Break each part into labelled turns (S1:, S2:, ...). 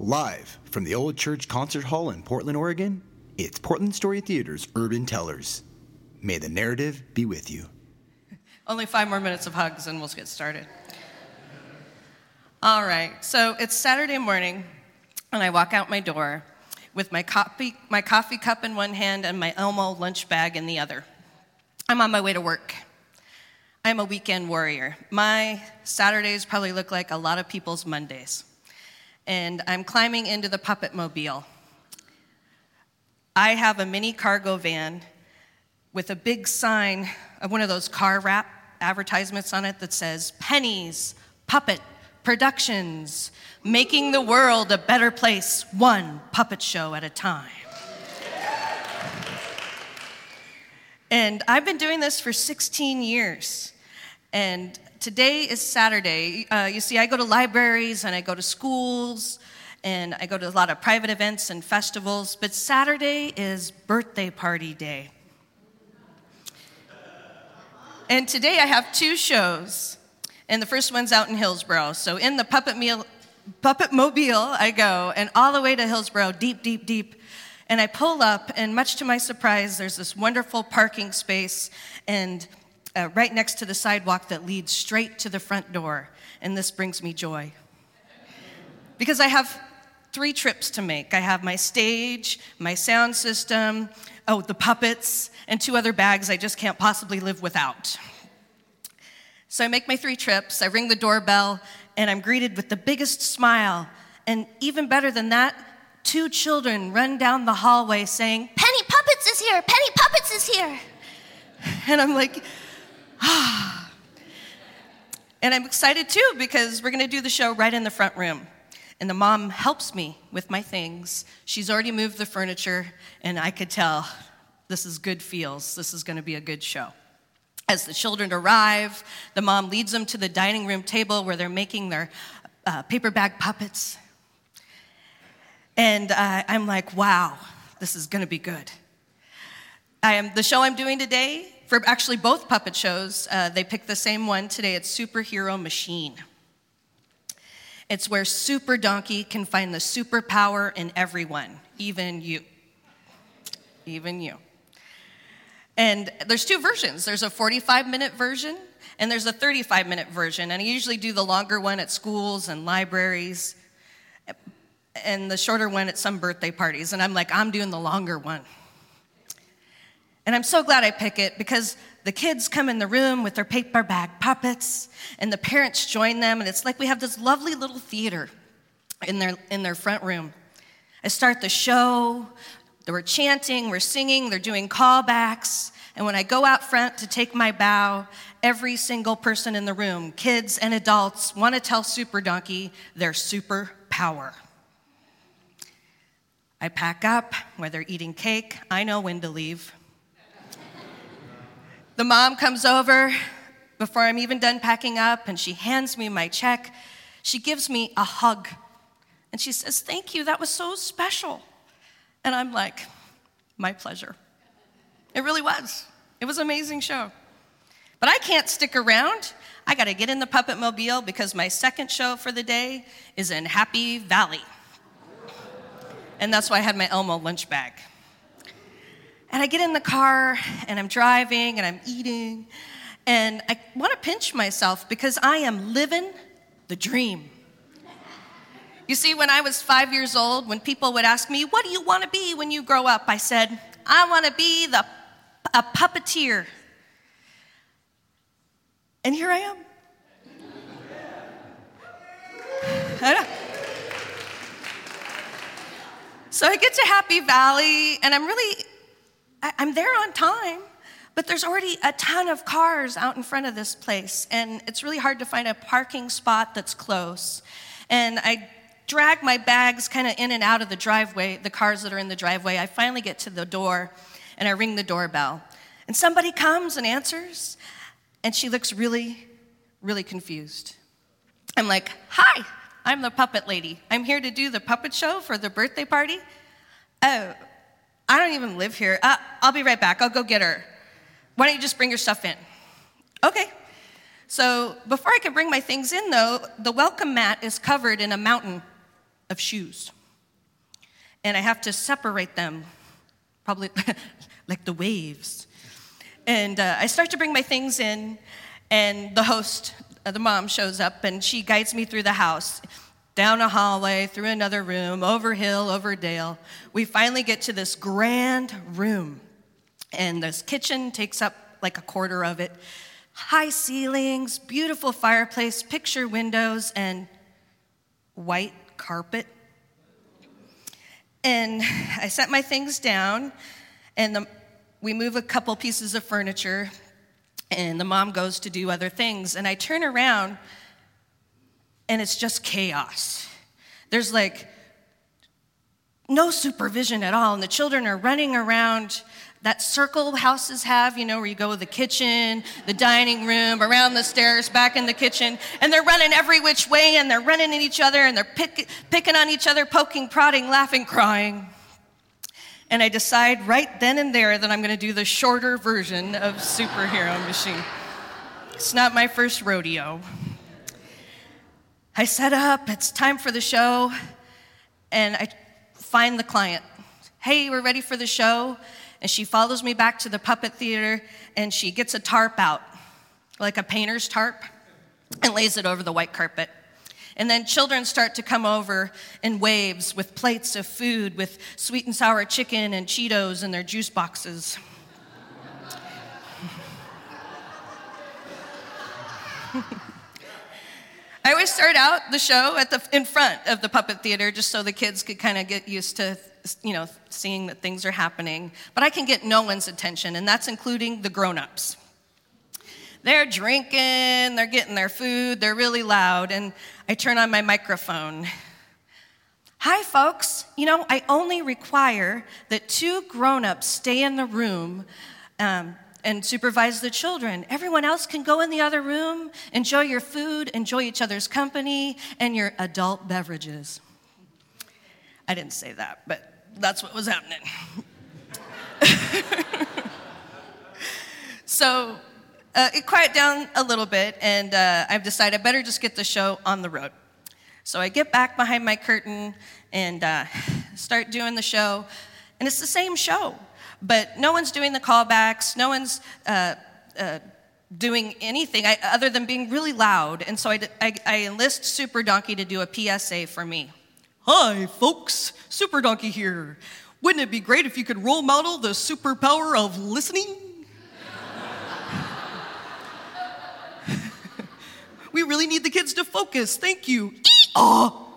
S1: Live from the Old Church Concert Hall in Portland, Oregon, it's Portland Story Theater's Urban Tellers. May the narrative be with you.
S2: Only five more minutes of hugs and we'll get started. All right, so it's Saturday morning, and I walk out my door with my coffee, my coffee cup in one hand and my Elmo lunch bag in the other. I'm on my way to work. I'm a weekend warrior. My Saturdays probably look like a lot of people's Mondays. And I'm climbing into the puppet mobile. I have a mini cargo van with a big sign of one of those car wrap advertisements on it that says Penny's, Puppet, Productions, making the world a better place, one puppet show at a time. And I've been doing this for 16 years. And today is Saturday. Uh, you see, I go to libraries and I go to schools and I go to a lot of private events and festivals, but Saturday is birthday party day. And today I have two shows, and the first one's out in Hillsboro. So in the puppet meal, puppet mobile, I go, and all the way to Hillsboro, deep, deep, deep. And I pull up, and much to my surprise, there's this wonderful parking space, and uh, right next to the sidewalk that leads straight to the front door. And this brings me joy. Because I have three trips to make I have my stage, my sound system, oh, the puppets, and two other bags I just can't possibly live without. So I make my three trips, I ring the doorbell, and I'm greeted with the biggest smile. And even better than that, two children run down the hallway saying,
S3: Penny Puppets is here! Penny Puppets is here!
S2: And I'm like. And I'm excited too because we're going to do the show right in the front room. And the mom helps me with my things. She's already moved the furniture, and I could tell this is good feels. This is going to be a good show. As the children arrive, the mom leads them to the dining room table where they're making their uh, paper bag puppets. And uh, I'm like, wow, this is going to be good. I am, the show I'm doing today, for actually both puppet shows, uh, they picked the same one today. It's Superhero Machine. It's where Super Donkey can find the superpower in everyone, even you. Even you. And there's two versions there's a 45 minute version, and there's a 35 minute version. And I usually do the longer one at schools and libraries, and the shorter one at some birthday parties. And I'm like, I'm doing the longer one. And I'm so glad I pick it because the kids come in the room with their paper bag puppets, and the parents join them, and it's like we have this lovely little theater in their, in their front room. I start the show, we're chanting, we're singing, they're doing callbacks, and when I go out front to take my bow, every single person in the room, kids and adults, want to tell Super Donkey their super power. I pack up, whether eating cake, I know when to leave. The mom comes over before I'm even done packing up and she hands me my check. She gives me a hug and she says, Thank you, that was so special. And I'm like, My pleasure. It really was. It was an amazing show. But I can't stick around. I got to get in the puppet mobile because my second show for the day is in Happy Valley. And that's why I had my Elmo lunch bag. And I get in the car and I'm driving and I'm eating and I want to pinch myself because I am living the dream. You see, when I was five years old, when people would ask me, What do you want to be when you grow up? I said, I want to be the, a puppeteer. And here I am. I so I get to Happy Valley, and I'm really I, am there on time, but there's already a ton of cars out in front of this place, and it's really hard to find a parking spot that's close. And I drag my bags kind of in and out of the driveway, the cars that are in the driveway. I finally get to the door, and I ring the doorbell. And somebody comes and answers, and she looks really, really confused. I'm like, Hi, I'm the puppet lady. I'm here to do the puppet show for the birthday party. Oh, I don't even live here. Uh, I'll be right back. I'll go get her. Why don't you just bring your stuff in? Okay. So before I can bring my things in, though, the welcome mat is covered in a mountain of shoes. And I have to separate them, probably like the waves. And uh, I start to bring my things in, and the host, uh, the mom, shows up and she guides me through the house, down a hallway, through another room, over hill, over dale. We finally get to this grand room, and this kitchen takes up like a quarter of it. High ceilings, beautiful fireplace, picture windows, and white carpet. And I set my things down, and the, we move a couple pieces of furniture, and the mom goes to do other things. And I turn around, and it's just chaos. There's like no supervision at all, and the children are running around that circle houses have, you know, where you go to the kitchen, the dining room, around the stairs, back in the kitchen, and they're running every which way and they're running at each other and they're pick, picking on each other, poking, prodding, laughing, crying. And I decide right then and there that I'm going to do the shorter version of Superhero Machine. It's not my first rodeo. I set up, it's time for the show, and I find the client. Hey, we're ready for the show. And she follows me back to the puppet theater and she gets a tarp out, like a painter's tarp, and lays it over the white carpet. And then children start to come over in waves with plates of food, with sweet and sour chicken and Cheetos in their juice boxes. I always start out the show at the in front of the puppet theater just so the kids could kind of get used to you know, seeing that things are happening, but I can get no one's attention, and that's including the grown ups. They're drinking, they're getting their food, they're really loud, and I turn on my microphone. Hi, folks. You know, I only require that two grown ups stay in the room um, and supervise the children. Everyone else can go in the other room, enjoy your food, enjoy each other's company, and your adult beverages. I didn't say that, but that's what was happening. so uh, it quieted down a little bit, and uh, I've decided I better just get the show on the road. So I get back behind my curtain and uh, start doing the show, and it's the same show, but no one's doing the callbacks, no one's uh, uh, doing anything I, other than being really loud. And so I, I, I enlist Super Donkey to do a PSA for me. Hi, folks, Super Donkey here. Wouldn't it be great if you could role model the superpower of listening? we really need the kids to focus. Thank you. Eee-aw.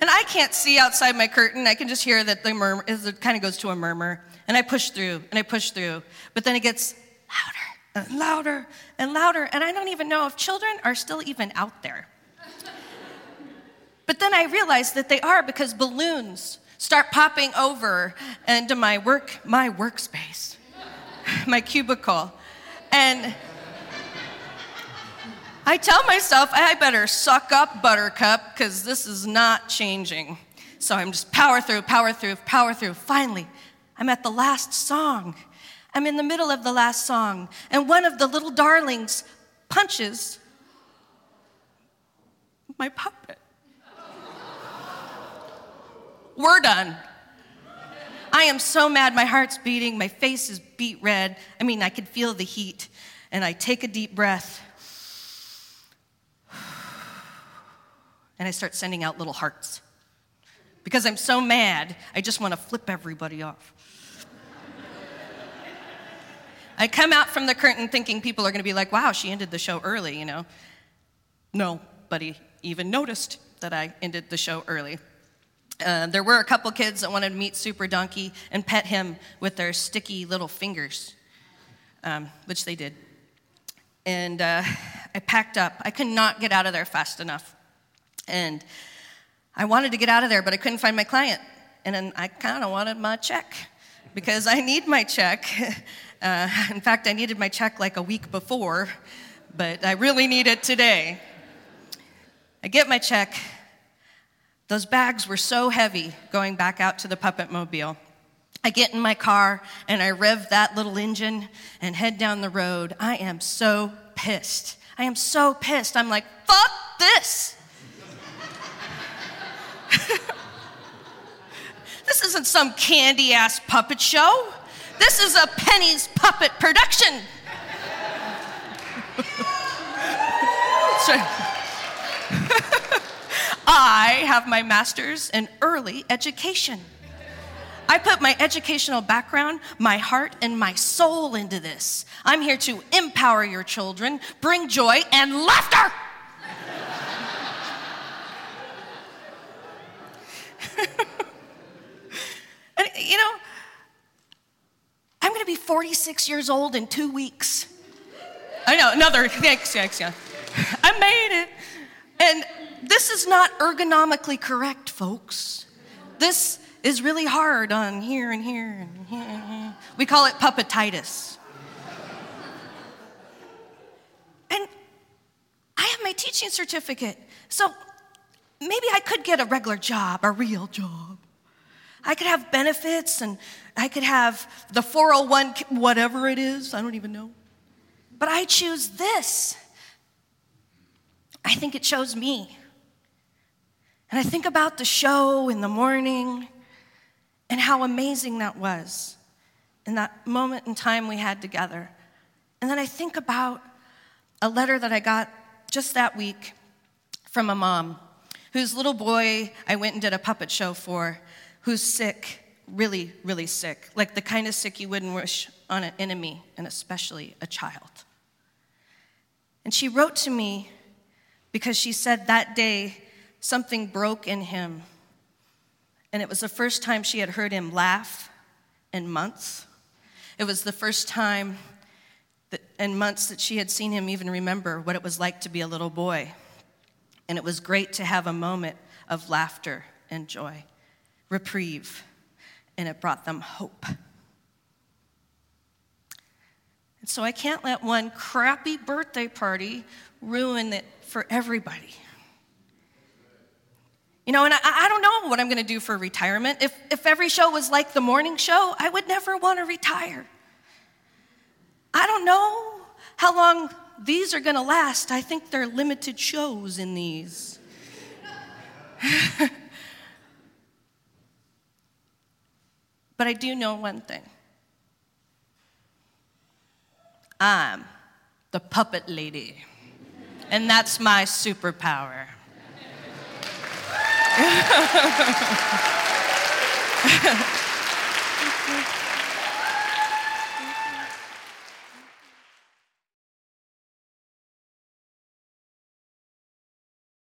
S2: And I can't see outside my curtain. I can just hear that the murmur, it kind of goes to a murmur. And I push through and I push through. But then it gets louder and louder and louder. And I don't even know if children are still even out there. But then I realize that they are because balloons start popping over into my work, my workspace, my cubicle. And I tell myself I better suck up buttercup because this is not changing. So I'm just power through, power through, power through. Finally, I'm at the last song. I'm in the middle of the last song, and one of the little darlings punches my puppet. We're done. I am so mad. My heart's beating. My face is beet red. I mean, I could feel the heat. And I take a deep breath. And I start sending out little hearts. Because I'm so mad, I just want to flip everybody off. I come out from the curtain thinking people are going to be like, wow, she ended the show early, you know. Nobody even noticed that I ended the show early. Uh, there were a couple kids that wanted to meet Super Donkey and pet him with their sticky little fingers, um, which they did. And uh, I packed up. I could not get out of there fast enough. And I wanted to get out of there, but I couldn't find my client. And then I kind of wanted my check because I need my check. Uh, in fact, I needed my check like a week before, but I really need it today. I get my check, those bags were so heavy going back out to the puppet mobile. I get in my car and I rev that little engine and head down the road. I am so pissed. I am so pissed. I'm like, fuck this? This isn't some candy ass puppet show. This is a Penny's puppet production. I have my master's in early education. I put my educational background, my heart, and my soul into this. I'm here to empower your children, bring joy and laughter. and, you know, I'm going to be 46 years old in two weeks. I know, another, thanks, thanks, yeah. I made it. And this is not ergonomically correct, folks. This is really hard on here and here and here. And here. We call it puppetitis. and I have my teaching certificate, so maybe I could get a regular job, a real job. I could have benefits and I could have the 401, whatever it is, I don't even know. But I choose this. I think it shows me. And I think about the show in the morning and how amazing that was in that moment in time we had together. And then I think about a letter that I got just that week from a mom whose little boy I went and did a puppet show for, who's sick, really, really sick, like the kind of sick you wouldn't wish on an enemy, and especially a child. And she wrote to me because she said that day something broke in him and it was the first time she had heard him laugh in months. It was the first time that, in months that she had seen him even remember what it was like to be a little boy. And it was great to have a moment of laughter and joy, reprieve, and it brought them hope. And so I can't let one crappy birthday party ruin it for everybody. You know, and I, I don't know what I'm going to do for retirement. If, if every show was like the morning show, I would never want to retire. I don't know how long these are going to last. I think there are limited shows in these. but I do know one thing I'm the puppet lady, and that's my superpower.